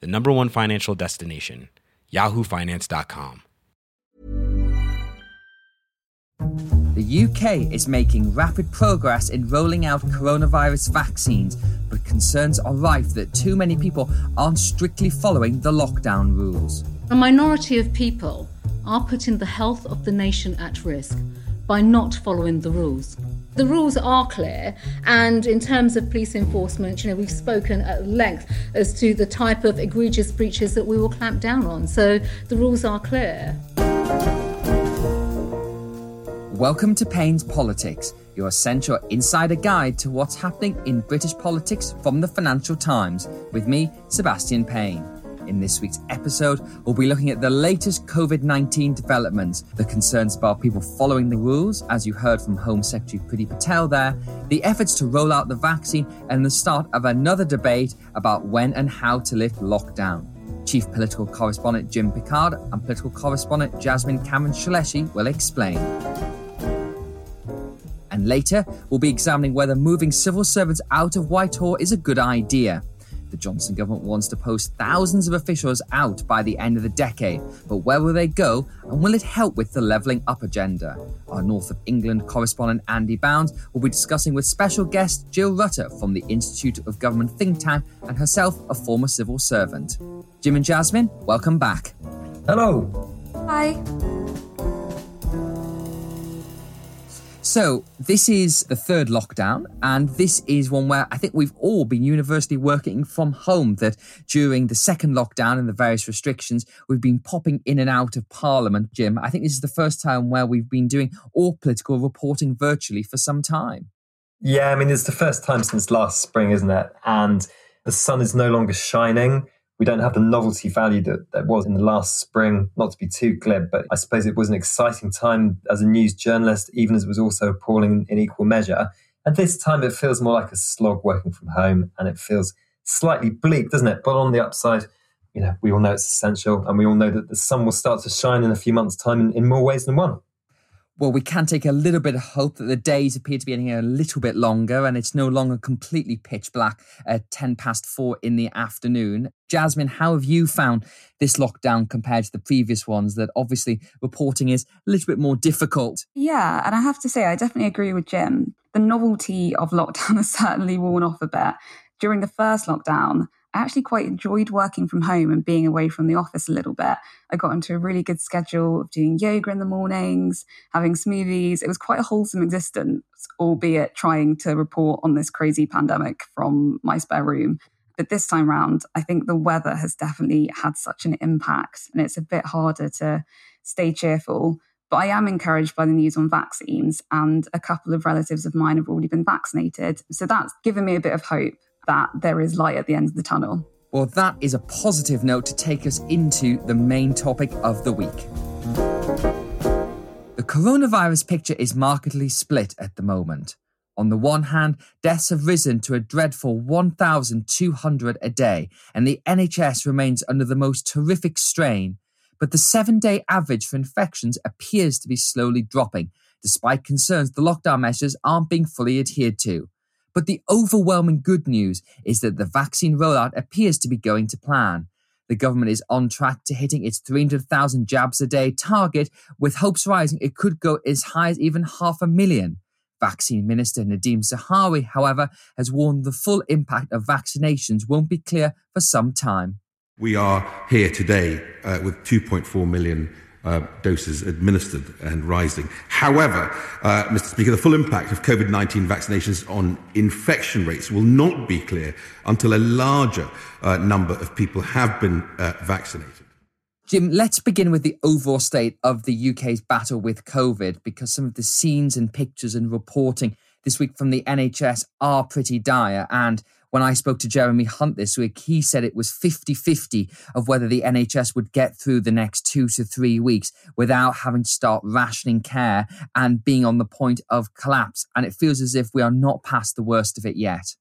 the number one financial destination, yahoofinance.com. The UK is making rapid progress in rolling out coronavirus vaccines, but concerns are rife that too many people aren't strictly following the lockdown rules. A minority of people are putting the health of the nation at risk by not following the rules. The rules are clear, and in terms of police enforcement, you know, we've spoken at length as to the type of egregious breaches that we will clamp down on. So the rules are clear. Welcome to Payne's Politics, your essential insider guide to what's happening in British politics from the Financial Times, with me, Sebastian Payne. In this week's episode, we'll be looking at the latest COVID 19 developments, the concerns about people following the rules, as you heard from Home Secretary Priti Patel there, the efforts to roll out the vaccine, and the start of another debate about when and how to lift lockdown. Chief Political Correspondent Jim Pickard and Political Correspondent Jasmine Cameron Chileshe will explain. And later, we'll be examining whether moving civil servants out of Whitehall is a good idea. The Johnson government wants to post thousands of officials out by the end of the decade, but where will they go and will it help with the levelling up agenda? Our North of England correspondent Andy Bounds will be discussing with special guest Jill Rutter from the Institute of Government think tank and herself a former civil servant. Jim and Jasmine, welcome back. Hello. Hi. So, this is the third lockdown, and this is one where I think we've all been universally working from home. That during the second lockdown and the various restrictions, we've been popping in and out of Parliament. Jim, I think this is the first time where we've been doing all political reporting virtually for some time. Yeah, I mean, it's the first time since last spring, isn't it? And the sun is no longer shining we don't have the novelty value that there was in the last spring. Not to be too glib, but I suppose it was an exciting time as a news journalist, even as it was also appalling in equal measure. And this time it feels more like a slog working from home and it feels slightly bleak, doesn't it? But on the upside, you know, we all know it's essential and we all know that the sun will start to shine in a few months' time in, in more ways than one well, we can take a little bit of hope that the days appear to be getting a little bit longer and it's no longer completely pitch black at 10 past four in the afternoon. Jasmine, how have you found this lockdown compared to the previous ones that obviously reporting is a little bit more difficult? Yeah, and I have to say, I definitely agree with Jim. The novelty of lockdown has certainly worn off a bit. During the first lockdown, I actually quite enjoyed working from home and being away from the office a little bit. I got into a really good schedule of doing yoga in the mornings, having smoothies. It was quite a wholesome existence, albeit trying to report on this crazy pandemic from my spare room. But this time round, I think the weather has definitely had such an impact and it's a bit harder to stay cheerful. But I am encouraged by the news on vaccines, and a couple of relatives of mine have already been vaccinated. So that's given me a bit of hope that there is light at the end of the tunnel. Well, that is a positive note to take us into the main topic of the week. The coronavirus picture is markedly split at the moment. On the one hand, deaths have risen to a dreadful 1,200 a day, and the NHS remains under the most terrific strain. But the seven day average for infections appears to be slowly dropping, despite concerns the lockdown measures aren't being fully adhered to. But the overwhelming good news is that the vaccine rollout appears to be going to plan. The government is on track to hitting its 300,000 jabs a day target, with hopes rising it could go as high as even half a million. Vaccine Minister Nadhim Zahawi, however, has warned the full impact of vaccinations won't be clear for some time. We are here today uh, with 2.4 million uh, doses administered and rising. However, uh, Mr. Speaker, the full impact of COVID 19 vaccinations on infection rates will not be clear until a larger uh, number of people have been uh, vaccinated. Jim, let's begin with the overall state of the UK's battle with COVID because some of the scenes and pictures and reporting this week from the NHS are pretty dire. And When I spoke to Jeremy Hunt this week, he said it was 50 50 of whether the NHS would get through the next two to three weeks without having to start rationing care and being on the point of collapse. And it feels as if we are not past the worst of it yet.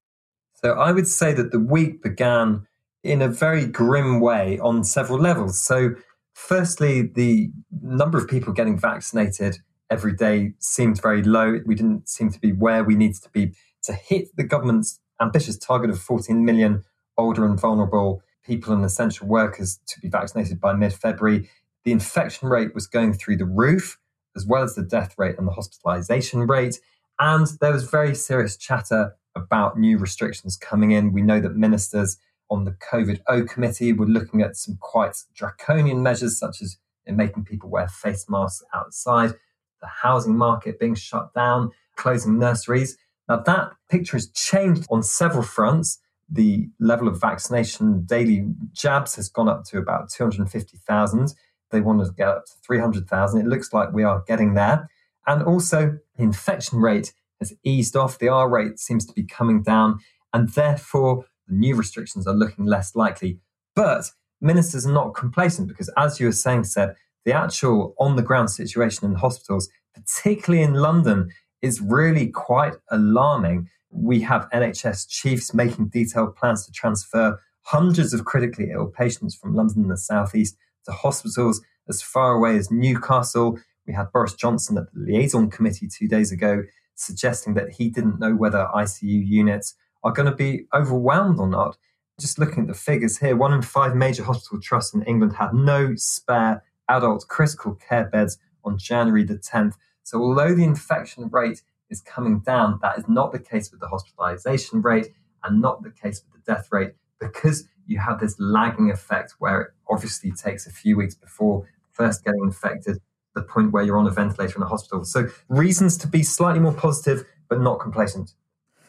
So I would say that the week began in a very grim way on several levels. So, firstly, the number of people getting vaccinated every day seemed very low. We didn't seem to be where we needed to be to hit the government's ambitious target of 14 million older and vulnerable people and essential workers to be vaccinated by mid February. The infection rate was going through the roof, as well as the death rate and the hospitalization rate. And there was very serious chatter about new restrictions coming in. We know that ministers on the COVID O committee were looking at some quite draconian measures, such as making people wear face masks outside, the housing market being shut down, closing nurseries. Now, that picture has changed on several fronts. The level of vaccination daily jabs has gone up to about 250,000. They want to get up to 300,000. It looks like we are getting there. And also, the infection rate has eased off. The R rate seems to be coming down. And therefore, the new restrictions are looking less likely. But ministers are not complacent because, as you were saying, said, the actual on the ground situation in hospitals, particularly in London, is really quite alarming. We have NHS chiefs making detailed plans to transfer hundreds of critically ill patients from London and the southeast to hospitals as far away as Newcastle. We had Boris Johnson at the liaison committee two days ago suggesting that he didn't know whether ICU units are going to be overwhelmed or not. Just looking at the figures here, one in five major hospital trusts in England had no spare adult critical care beds on January the 10th. So, although the infection rate is coming down, that is not the case with the hospitalization rate and not the case with the death rate because you have this lagging effect where it obviously takes a few weeks before first getting infected, the point where you're on a ventilator in a hospital. So, reasons to be slightly more positive, but not complacent.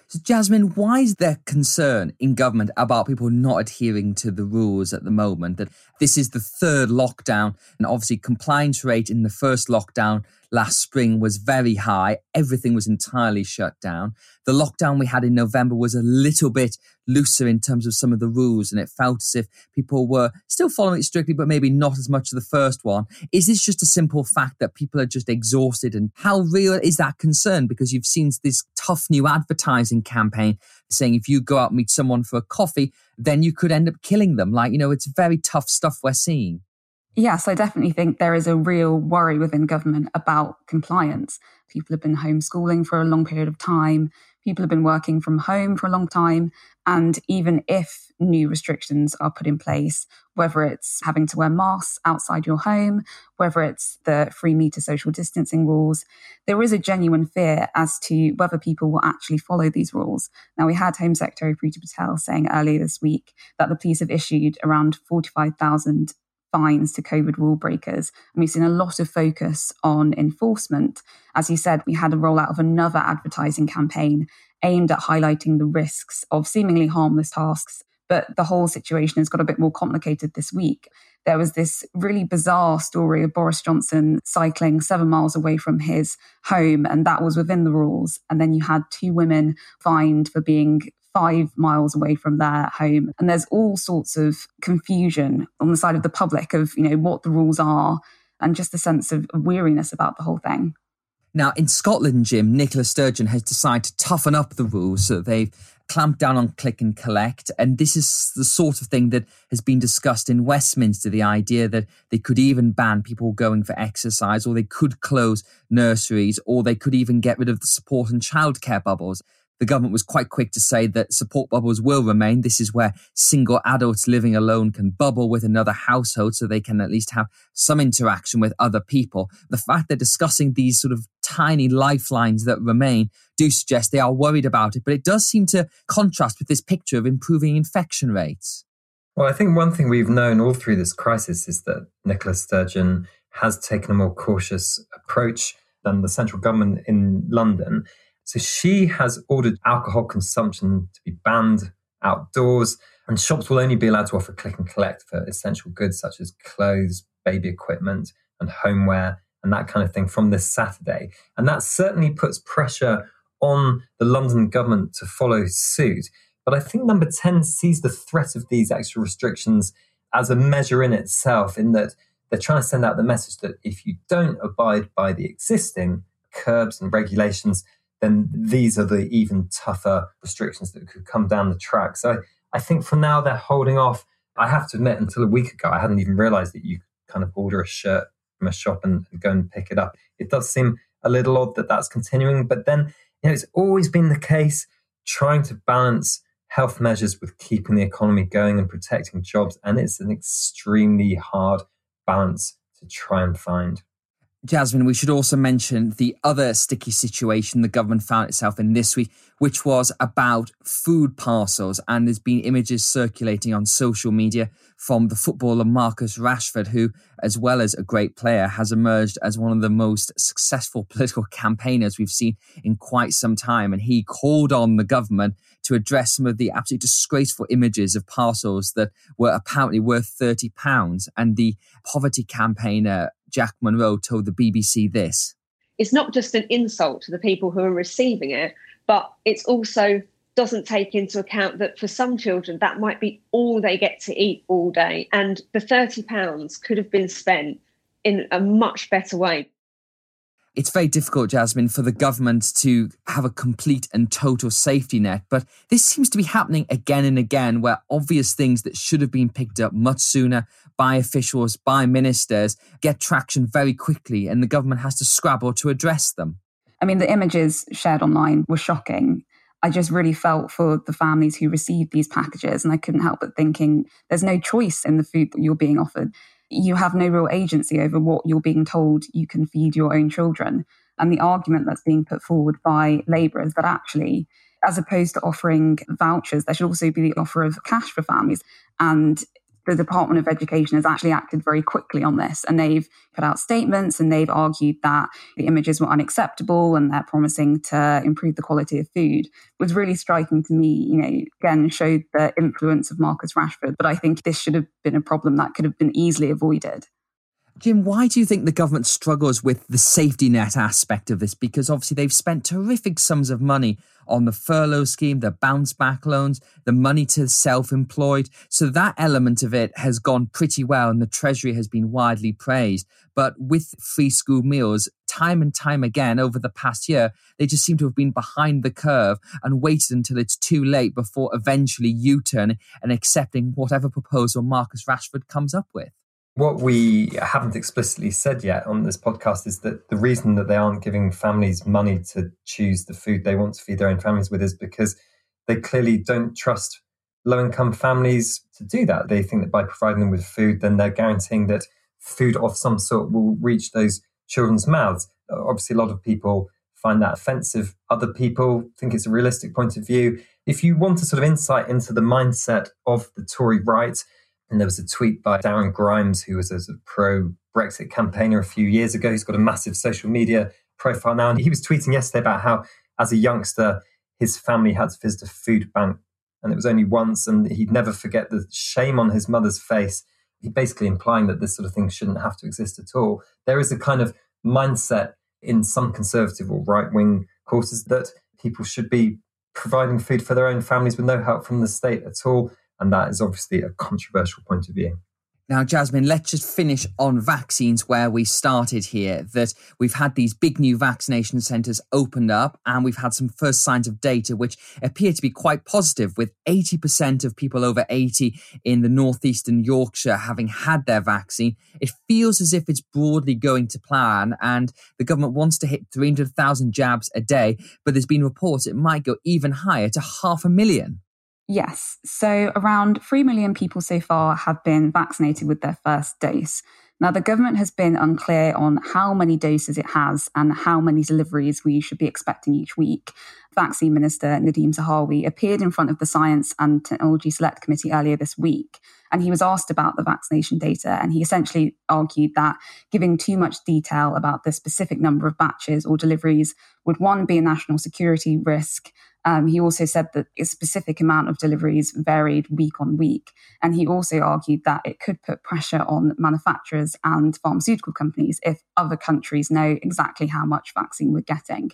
So, Jasmine, why is there concern in government about people not adhering to the rules at the moment? That this is the third lockdown, and obviously, compliance rate in the first lockdown last spring was very high. Everything was entirely shut down. The lockdown we had in November was a little bit looser in terms of some of the rules, and it felt as if people were still following it strictly, but maybe not as much as the first one. Is this just a simple fact that people are just exhausted? And how real is that concern? Because you've seen this tough new advertising campaign saying if you go out and meet someone for a coffee, then you could end up killing them. Like, you know, it's very tough stuff we're seeing. Yes, I definitely think there is a real worry within government about compliance. People have been homeschooling for a long period of time. People have been working from home for a long time. And even if new restrictions are put in place, whether it's having to wear masks outside your home, whether it's the three meter social distancing rules, there is a genuine fear as to whether people will actually follow these rules. Now, we had Home Secretary Priti Patel saying earlier this week that the police have issued around 45,000 fines to COVID rule breakers. And we've seen a lot of focus on enforcement. As you said, we had a rollout of another advertising campaign aimed at highlighting the risks of seemingly harmless tasks. But the whole situation has got a bit more complicated this week. There was this really bizarre story of Boris Johnson cycling seven miles away from his home, and that was within the rules. And then you had two women fined for being five miles away from their home. And there's all sorts of confusion on the side of the public of, you know, what the rules are and just a sense of weariness about the whole thing. Now, in Scotland, Jim, Nicola Sturgeon has decided to toughen up the rules so they've clamped down on click and collect. And this is the sort of thing that has been discussed in Westminster the idea that they could even ban people going for exercise, or they could close nurseries, or they could even get rid of the support and childcare bubbles the government was quite quick to say that support bubbles will remain. This is where single adults living alone can bubble with another household so they can at least have some interaction with other people. The fact they're discussing these sort of tiny lifelines that remain do suggest they are worried about it, but it does seem to contrast with this picture of improving infection rates. Well, I think one thing we've known all through this crisis is that Nicola Sturgeon has taken a more cautious approach than the central government in London. So she has ordered alcohol consumption to be banned outdoors, and shops will only be allowed to offer click and collect for essential goods such as clothes, baby equipment, and homeware, and that kind of thing from this Saturday. And that certainly puts pressure on the London government to follow suit. But I think number 10 sees the threat of these extra restrictions as a measure in itself, in that they're trying to send out the message that if you don't abide by the existing curbs and regulations, then these are the even tougher restrictions that could come down the track. So I, think for now they're holding off. I have to admit, until a week ago, I hadn't even realized that you could kind of order a shirt from a shop and, and go and pick it up. It does seem a little odd that that's continuing, but then you know it's always been the case trying to balance health measures with keeping the economy going and protecting jobs, and it's an extremely hard balance to try and find. Jasmine, we should also mention the other sticky situation the government found itself in this week, which was about food parcels. And there's been images circulating on social media from the footballer Marcus Rashford, who, as well as a great player, has emerged as one of the most successful political campaigners we've seen in quite some time. And he called on the government to address some of the absolutely disgraceful images of parcels that were apparently worth £30. And the poverty campaigner Jack Monroe told the BBC this. It's not just an insult to the people who are receiving it, but it's also doesn't take into account that for some children that might be all they get to eat all day and the 30 pounds could have been spent in a much better way it's very difficult, Jasmine, for the government to have a complete and total safety net. But this seems to be happening again and again, where obvious things that should have been picked up much sooner by officials, by ministers, get traction very quickly, and the government has to scrabble to address them. I mean, the images shared online were shocking. I just really felt for the families who received these packages, and I couldn't help but thinking there's no choice in the food that you're being offered you have no real agency over what you're being told you can feed your own children. And the argument that's being put forward by Labour is that actually, as opposed to offering vouchers, there should also be the offer of cash for families. And the Department of Education has actually acted very quickly on this and they've put out statements and they've argued that the images were unacceptable and they're promising to improve the quality of food. It was really striking to me, you know, again, showed the influence of Marcus Rashford, but I think this should have been a problem that could have been easily avoided. Jim, why do you think the government struggles with the safety net aspect of this? Because obviously they've spent terrific sums of money on the furlough scheme, the bounce back loans, the money to self employed. So that element of it has gone pretty well and the Treasury has been widely praised. But with free school meals, time and time again over the past year, they just seem to have been behind the curve and waited until it's too late before eventually U turn and accepting whatever proposal Marcus Rashford comes up with. What we haven't explicitly said yet on this podcast is that the reason that they aren't giving families money to choose the food they want to feed their own families with is because they clearly don't trust low income families to do that. They think that by providing them with food, then they're guaranteeing that food of some sort will reach those children's mouths. Obviously, a lot of people find that offensive. Other people think it's a realistic point of view. If you want a sort of insight into the mindset of the Tory right, and there was a tweet by Darren Grimes, who was a pro Brexit campaigner a few years ago. He's got a massive social media profile now. And he was tweeting yesterday about how, as a youngster, his family had to visit a food bank. And it was only once, and he'd never forget the shame on his mother's face. He basically implying that this sort of thing shouldn't have to exist at all. There is a kind of mindset in some conservative or right wing quarters that people should be providing food for their own families with no help from the state at all. And that is obviously a controversial point of view. Now, Jasmine, let's just finish on vaccines where we started here. That we've had these big new vaccination centres opened up, and we've had some first signs of data which appear to be quite positive, with 80% of people over 80 in the northeastern Yorkshire having had their vaccine. It feels as if it's broadly going to plan, and the government wants to hit 300,000 jabs a day, but there's been reports it might go even higher to half a million. Yes. So around 3 million people so far have been vaccinated with their first dose. Now, the government has been unclear on how many doses it has and how many deliveries we should be expecting each week. Vaccine Minister Nadhim Zahawi appeared in front of the Science and Technology Select Committee earlier this week, and he was asked about the vaccination data. And he essentially argued that giving too much detail about the specific number of batches or deliveries would, one, be a national security risk, um, he also said that a specific amount of deliveries varied week on week. And he also argued that it could put pressure on manufacturers and pharmaceutical companies if other countries know exactly how much vaccine we're getting.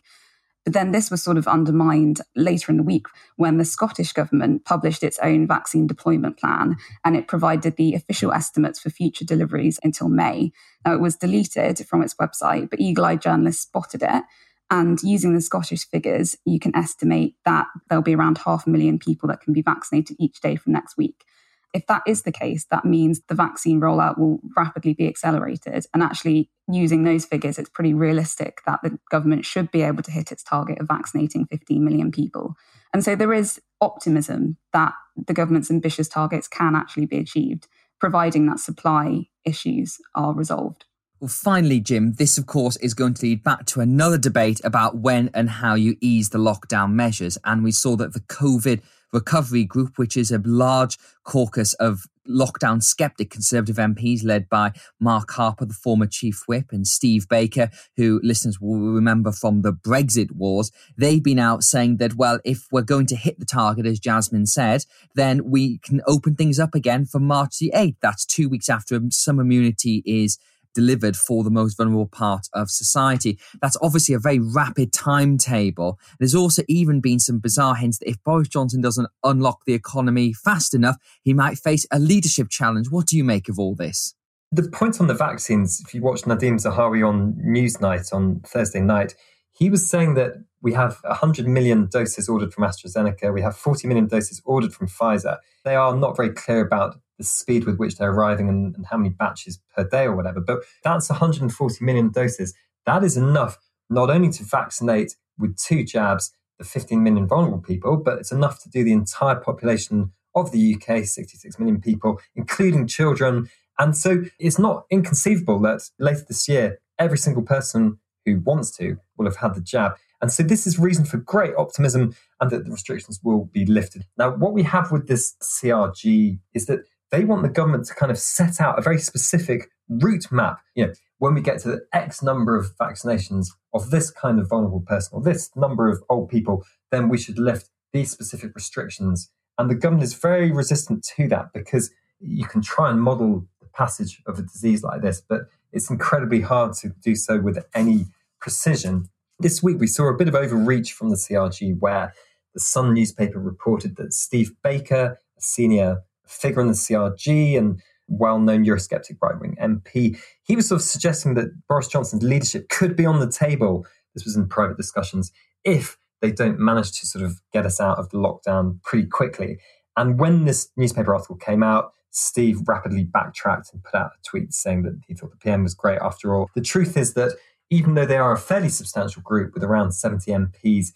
But then this was sort of undermined later in the week when the Scottish government published its own vaccine deployment plan and it provided the official estimates for future deliveries until May. Now, it was deleted from its website, but eagle eyed journalists spotted it. And using the Scottish figures, you can estimate that there'll be around half a million people that can be vaccinated each day from next week. If that is the case, that means the vaccine rollout will rapidly be accelerated. And actually, using those figures, it's pretty realistic that the government should be able to hit its target of vaccinating 15 million people. And so there is optimism that the government's ambitious targets can actually be achieved, providing that supply issues are resolved. Well, finally, Jim, this, of course, is going to lead back to another debate about when and how you ease the lockdown measures. And we saw that the COVID recovery group, which is a large caucus of lockdown skeptic Conservative MPs led by Mark Harper, the former chief whip, and Steve Baker, who listeners will remember from the Brexit wars. They've been out saying that, well, if we're going to hit the target, as Jasmine said, then we can open things up again for March the 8th. That's two weeks after some immunity is delivered for the most vulnerable part of society. That's obviously a very rapid timetable. There's also even been some bizarre hints that if Boris Johnson doesn't unlock the economy fast enough, he might face a leadership challenge. What do you make of all this? The point on the vaccines, if you watch Nadhim Zahawi on Newsnight on Thursday night, he was saying that we have 100 million doses ordered from AstraZeneca. We have 40 million doses ordered from Pfizer. They are not very clear about the speed with which they're arriving and, and how many batches per day or whatever. But that's 140 million doses. That is enough not only to vaccinate with two jabs the 15 million vulnerable people, but it's enough to do the entire population of the UK, 66 million people, including children. And so it's not inconceivable that later this year, every single person who wants to will have had the jab. And so this is reason for great optimism and that the restrictions will be lifted. Now, what we have with this CRG is that they want the government to kind of set out a very specific route map. You know, when we get to the X number of vaccinations of this kind of vulnerable person or this number of old people, then we should lift these specific restrictions. And the government is very resistant to that because you can try and model the passage of a disease like this, but it's incredibly hard to do so with any precision. This week, we saw a bit of overreach from the CRG where the Sun newspaper reported that Steve Baker, a senior figure in the CRG and well-known Eurosceptic right-wing MP, he was sort of suggesting that Boris Johnson's leadership could be on the table. This was in private discussions if they don't manage to sort of get us out of the lockdown pretty quickly. And when this newspaper article came out, Steve rapidly backtracked and put out a tweet saying that he thought the PM was great after all. The truth is that even though they are a fairly substantial group with around 70 MPs,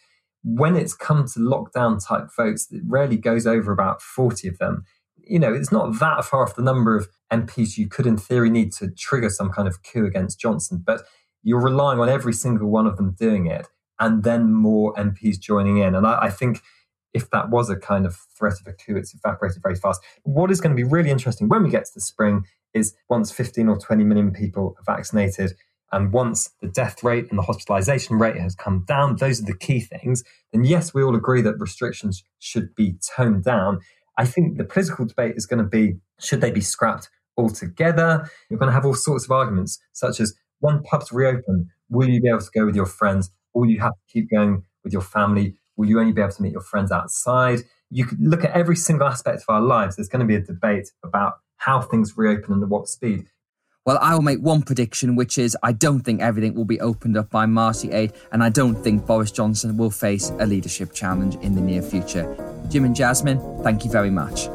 when it's come to lockdown type votes, it rarely goes over about 40 of them you know, it's not that far off the number of MPs you could, in theory, need to trigger some kind of coup against Johnson. But you're relying on every single one of them doing it and then more MPs joining in. And I, I think if that was a kind of threat of a coup, it's evaporated very fast. What is going to be really interesting when we get to the spring is once 15 or 20 million people are vaccinated, and once the death rate and the hospitalization rate has come down, those are the key things, then yes, we all agree that restrictions should be toned down. I think the political debate is going to be should they be scrapped altogether? You're going to have all sorts of arguments, such as when pubs reopen, will you be able to go with your friends? Will you have to keep going with your family? Will you only be able to meet your friends outside? You could look at every single aspect of our lives. There's going to be a debate about how things reopen and at what speed. Well, I will make one prediction, which is I don't think everything will be opened up by March 8, and I don't think Boris Johnson will face a leadership challenge in the near future. Jim and Jasmine, thank you very much.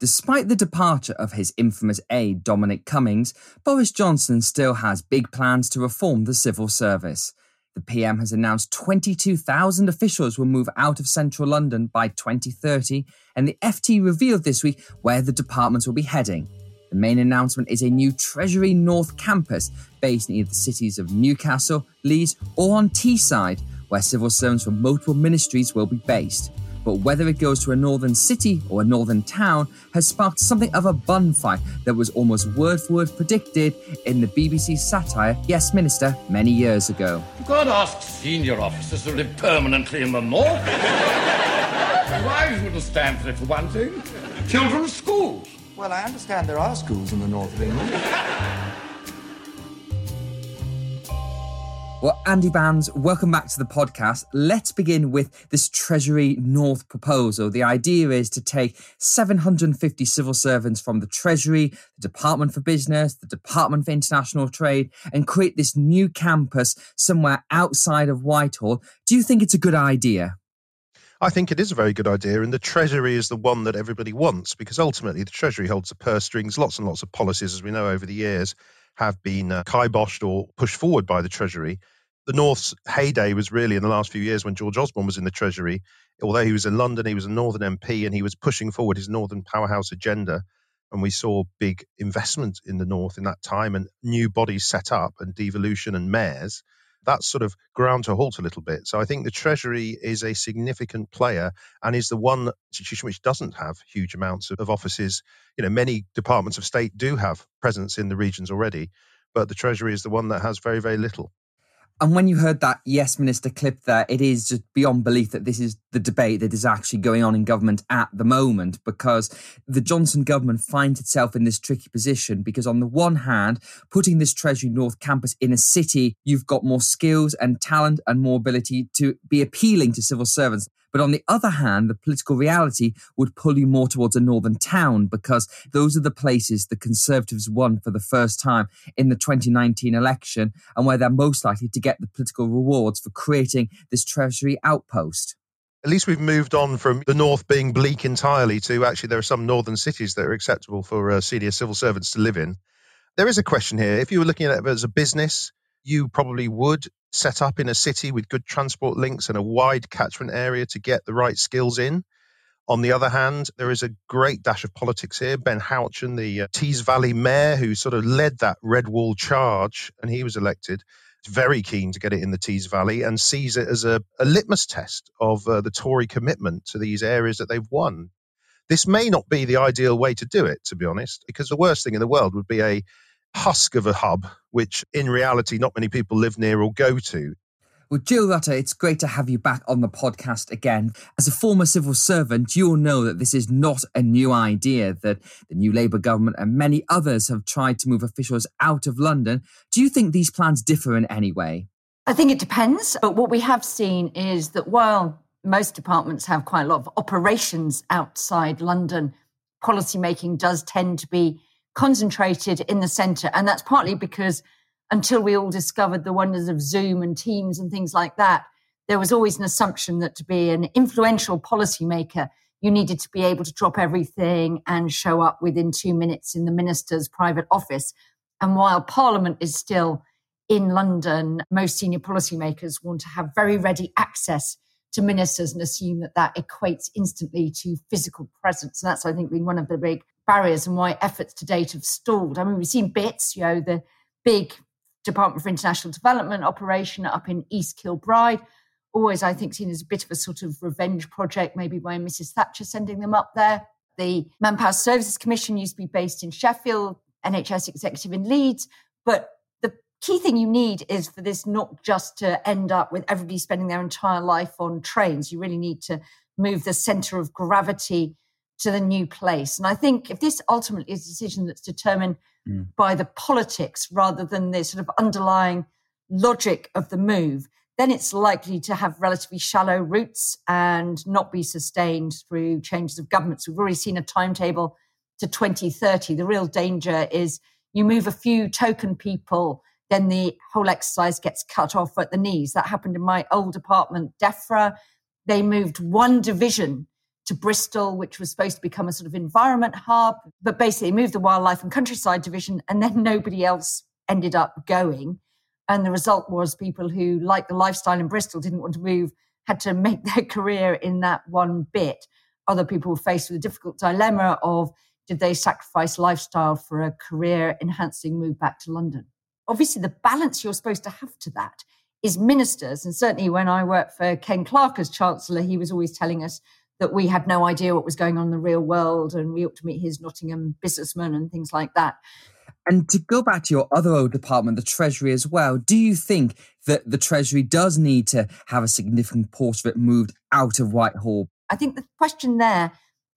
Despite the departure of his infamous aide, Dominic Cummings, Boris Johnson still has big plans to reform the civil service. The PM has announced 22,000 officials will move out of central London by 2030, and the FT revealed this week where the departments will be heading. The main announcement is a new Treasury North campus based in either the cities of Newcastle, Leeds, or on Teesside, where civil servants from multiple ministries will be based but whether it goes to a northern city or a northern town has sparked something of a bun fight that was almost word for word predicted in the BBC satire Yes Minister many years ago. You can't ask senior officers to live permanently in the north. Wives wouldn't stand for it for one thing. Children's schools. Well, I understand there are schools in the north of England. Well, Andy Bounds, welcome back to the podcast. Let's begin with this Treasury North proposal. The idea is to take 750 civil servants from the Treasury, the Department for Business, the Department for International Trade, and create this new campus somewhere outside of Whitehall. Do you think it's a good idea? I think it is a very good idea, and the Treasury is the one that everybody wants because ultimately the Treasury holds the purse strings. Lots and lots of policies, as we know over the years, have been uh, kiboshed or pushed forward by the Treasury. The North's heyday was really in the last few years when George Osborne was in the Treasury. Although he was in London, he was a Northern MP and he was pushing forward his Northern powerhouse agenda. And we saw big investment in the North in that time and new bodies set up and devolution and mayors that's sort of ground to halt a little bit. So I think the Treasury is a significant player and is the one institution which doesn't have huge amounts of offices. You know, many departments of state do have presence in the regions already, but the Treasury is the one that has very, very little. And when you heard that Yes Minister clip there, it is just beyond belief that this is the debate that is actually going on in government at the moment because the Johnson government finds itself in this tricky position because, on the one hand, putting this Treasury North campus in a city, you've got more skills and talent and more ability to be appealing to civil servants. But on the other hand, the political reality would pull you more towards a northern town because those are the places the Conservatives won for the first time in the 2019 election and where they're most likely to get the political rewards for creating this Treasury outpost. At least we've moved on from the north being bleak entirely to actually there are some northern cities that are acceptable for uh, senior civil servants to live in. There is a question here. If you were looking at it as a business, you probably would set up in a city with good transport links and a wide catchment area to get the right skills in. On the other hand, there is a great dash of politics here. Ben Houchen, the uh, Tees Valley mayor, who sort of led that red wall charge, and he was elected, is very keen to get it in the Tees Valley and sees it as a, a litmus test of uh, the Tory commitment to these areas that they've won. This may not be the ideal way to do it, to be honest, because the worst thing in the world would be a husk of a hub, which in reality not many people live near or go to. Well, Jill Rutter, it's great to have you back on the podcast again. As a former civil servant, you'll know that this is not a new idea, that the new Labour government and many others have tried to move officials out of London. Do you think these plans differ in any way? I think it depends. But what we have seen is that while most departments have quite a lot of operations outside London, policymaking does tend to be concentrated in the center. And that's partly because until we all discovered the wonders of Zoom and Teams and things like that, there was always an assumption that to be an influential policymaker, you needed to be able to drop everything and show up within two minutes in the minister's private office. And while Parliament is still in London, most senior policymakers want to have very ready access to ministers and assume that that equates instantly to physical presence. And that's, I think, been one of the big barriers and why efforts to date have stalled. I mean, we've seen bits, you know, the big Department for International Development operation up in East Kilbride, always, I think, seen as a bit of a sort of revenge project, maybe by Mrs. Thatcher sending them up there. The Manpower Services Commission used to be based in Sheffield, NHS executive in Leeds. But the key thing you need is for this not just to end up with everybody spending their entire life on trains. You really need to move the center of gravity to the new place. And I think if this ultimately is a decision that's determined mm. by the politics rather than the sort of underlying logic of the move, then it's likely to have relatively shallow roots and not be sustained through changes of governments. We've already seen a timetable to 2030. The real danger is you move a few token people, then the whole exercise gets cut off at the knees. That happened in my old department, DEFRA. They moved one division to Bristol, which was supposed to become a sort of environment hub, but basically moved the wildlife and countryside division, and then nobody else ended up going. And the result was people who, liked the lifestyle in Bristol, didn't want to move, had to make their career in that one bit. Other people were faced with a difficult dilemma of did they sacrifice lifestyle for a career enhancing move back to London? Obviously, the balance you're supposed to have to that is ministers. And certainly when I worked for Ken Clarke as Chancellor, he was always telling us that we had no idea what was going on in the real world and we ought to meet his Nottingham businessmen and things like that. And to go back to your other old department, the Treasury as well, do you think that the Treasury does need to have a significant portion of it moved out of Whitehall? I think the question there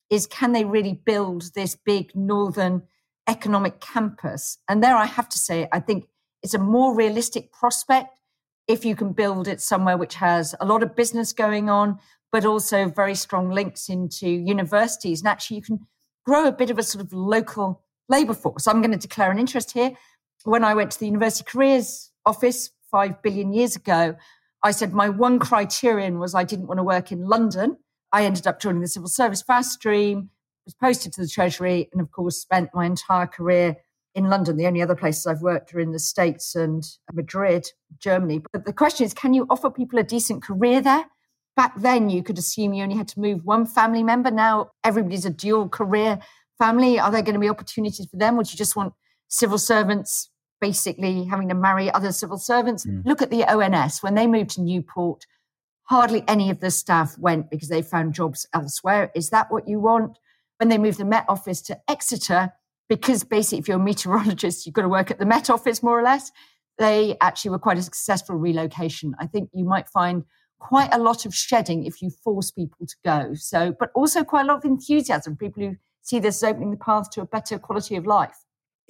is can they really build this big northern economic campus? And there I have to say, I think it's a more realistic prospect if you can build it somewhere which has a lot of business going on, but also very strong links into universities. And actually, you can grow a bit of a sort of local labour force. I'm going to declare an interest here. When I went to the University Careers Office five billion years ago, I said my one criterion was I didn't want to work in London. I ended up joining the civil service fast stream, was posted to the Treasury, and of course, spent my entire career in London. The only other places I've worked are in the States and Madrid, Germany. But the question is can you offer people a decent career there? Back then, you could assume you only had to move one family member. Now, everybody's a dual career family. Are there going to be opportunities for them? Would you just want civil servants basically having to marry other civil servants? Mm. Look at the ONS. When they moved to Newport, hardly any of the staff went because they found jobs elsewhere. Is that what you want? When they moved the Met Office to Exeter, because basically, if you're a meteorologist, you've got to work at the Met Office more or less, they actually were quite a successful relocation. I think you might find quite a lot of shedding if you force people to go. So, but also quite a lot of enthusiasm, people who see this as opening the path to a better quality of life.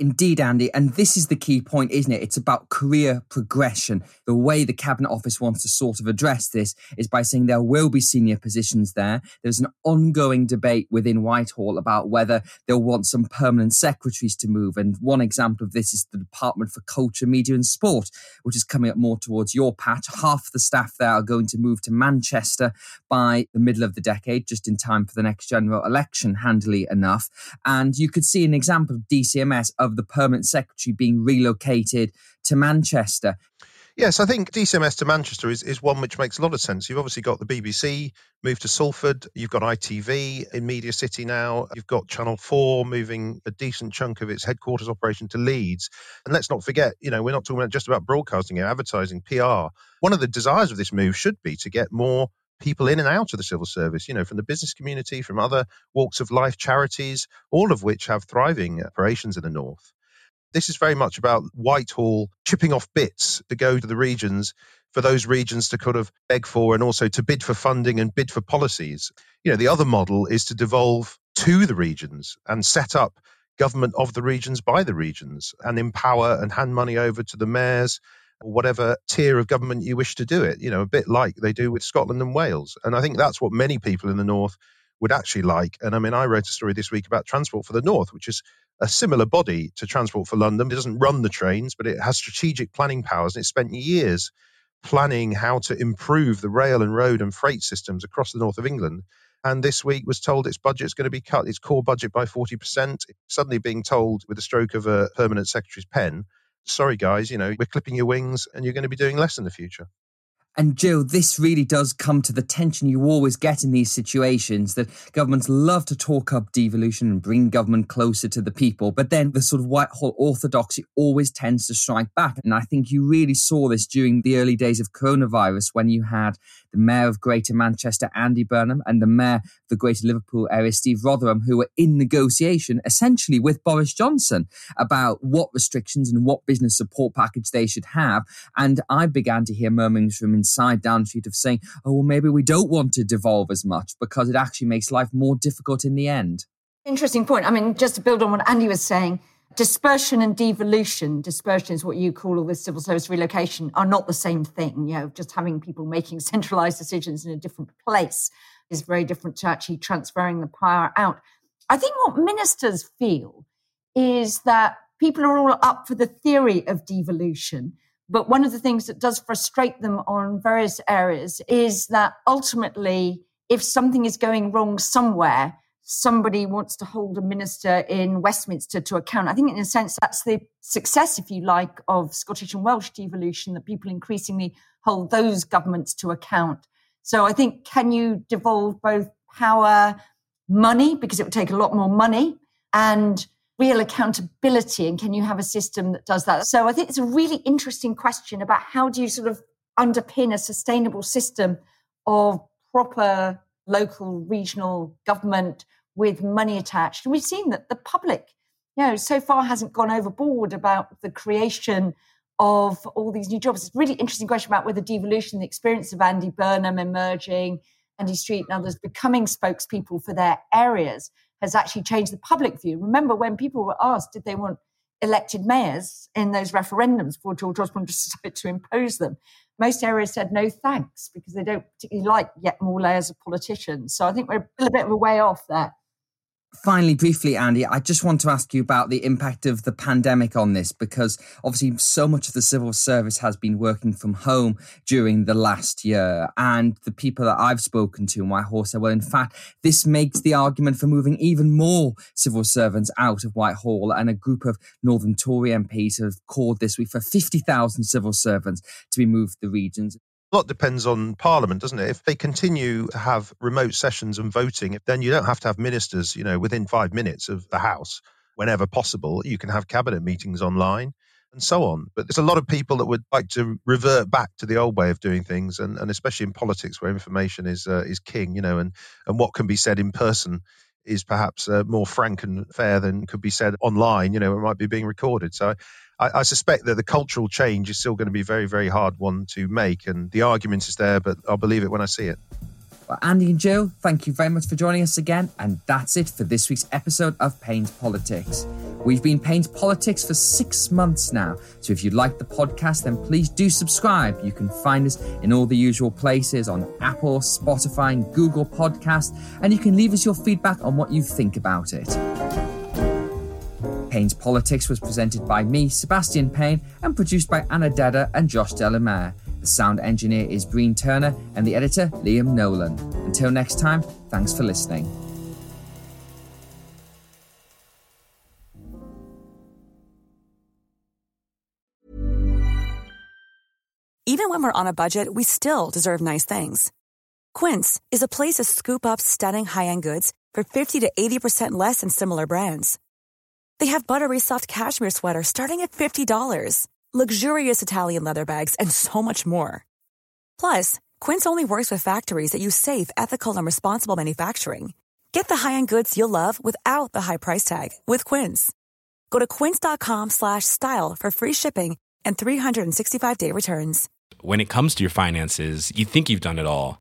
Indeed, Andy. And this is the key point, isn't it? It's about career progression. The way the Cabinet Office wants to sort of address this is by saying there will be senior positions there. There's an ongoing debate within Whitehall about whether they'll want some permanent secretaries to move. And one example of this is the Department for Culture, Media and Sport, which is coming up more towards your patch. Half the staff there are going to move to Manchester by the middle of the decade, just in time for the next general election, handily enough. And you could see an example of DCMS of of the permanent secretary being relocated to Manchester. Yes, I think DCMS to Manchester is, is one which makes a lot of sense. You've obviously got the BBC moved to Salford. You've got ITV in Media City now. You've got Channel 4 moving a decent chunk of its headquarters operation to Leeds. And let's not forget, you know, we're not talking about just about broadcasting, advertising, PR. One of the desires of this move should be to get more people in and out of the civil service, you know, from the business community, from other walks of life, charities, all of which have thriving operations in the north. This is very much about Whitehall chipping off bits to go to the regions for those regions to kind of beg for and also to bid for funding and bid for policies. You know, the other model is to devolve to the regions and set up government of the regions by the regions and empower and hand money over to the mayors whatever tier of government you wish to do it, you know, a bit like they do with Scotland and Wales. And I think that's what many people in the North would actually like. And I mean, I wrote a story this week about Transport for the North, which is a similar body to Transport for London. It doesn't run the trains, but it has strategic planning powers. And it spent years planning how to improve the rail and road and freight systems across the north of England. And this week was told its budget is going to be cut, its core budget by 40%. Suddenly being told with the stroke of a permanent secretary's pen sorry, guys, you know, we're clipping your wings and you're going to be doing less in the future. And Jill, this really does come to the tension you always get in these situations that governments love to talk up devolution and bring government closer to the people, but then the sort of Whitehall orthodoxy always tends to strike back. And I think you really saw this during the early days of coronavirus when you had the mayor of Greater Manchester, Andy Burnham, and the mayor of the Greater Liverpool area, Steve Rotheram, who were in negotiation essentially with Boris Johnson about what restrictions and what business support package they should have. And I began to hear murmurings from inside Downing Street of saying, oh, well, maybe we don't want to devolve as much because it actually makes life more difficult in the end. Interesting point. I mean, just to build on what Andy was saying, dispersion and devolution, dispersion is what you call all this civil service relocation, are not the same thing. You know, just having people making centralized decisions in a different place is very different to actually transferring the power out. I think what ministers feel is that people are all up for the theory of devolution. But one of the things that does frustrate them on various areas is that ultimately, if something is going wrong somewhere, somebody wants to hold a minister in Westminster to account. I think, in a sense, that's the success, if you like, of Scottish and Welsh devolution, that people increasingly hold those governments to account. So I think, can you devolve both power, money, because it would take a lot more money, and real accountability? And can you have a system that does that? So I think it's a really interesting question about how do you sort of underpin a sustainable system of proper local, regional government with money attached. And we've seen that the public, you know, so far hasn't gone overboard about the creation of all these new jobs. It's a really interesting question about whether devolution, the experience of Andy Burnham emerging, Andy Street and others becoming spokespeople for their areas has actually changed the public view. Remember when people were asked, did they want elected mayors in those referendums before George Osborne decided to impose them? most areas said no thanks because they don't particularly like yet more layers of politicians. So I think we're a bit of a way off there. Finally, briefly, Andy, I just want to ask you about the impact of the pandemic on this because obviously so much of the civil service has been working from home during the last year. And the people that I've spoken to in Whitehall say, well, in fact, this makes the argument for moving even more civil servants out of Whitehall. And a group of Northern Tory MPs have called this week for 50,000 civil servants to be moved to the regions. A lot depends on Parliament, doesn't it? If they continue to have remote sessions and voting, then you don't have to have ministers, you know, within five minutes of the House whenever possible. You can have cabinet meetings online and so on. But there's a lot of people that would like to revert back to the old way of doing things, and, and especially in politics where information is uh, is king, you know, and, and what can be said in person is perhaps uh, more frank and fair than could be said online. You know, it might be being recorded. So I, I, suspect that the cultural change is still going to be very, very hard one to make. And the argument is there, but I'll believe it when I see it. Andy and Joe, thank you very much for joining us again. And that's it for this week's episode of Payne's Politics. We've been Payne's Politics for six months now. So if you like the podcast, then please do subscribe. You can find us in all the usual places on Apple, Spotify, and Google Podcast. And you can leave us your feedback on what you think about it. Payne's Politics was presented by me, Sebastian Payne, and produced by Anna Dedder and Josh de la Mare. The sound engineer is Breen Turner, and the editor, Liam Nolan. Until next time, thanks for listening. Even when we're on a budget, we still deserve nice things. Quince is a place to scoop up stunning high end goods for 50 to 80% less than similar brands. They have buttery soft cashmere sweaters starting at $50, luxurious Italian leather bags, and so much more. Plus, Quince only works with factories that use safe, ethical, and responsible manufacturing. Get the high-end goods you'll love without the high price tag with Quince. Go to quince.com/style for free shipping and 365-day returns. When it comes to your finances, you think you've done it all.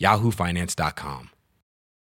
yahoofinance.com.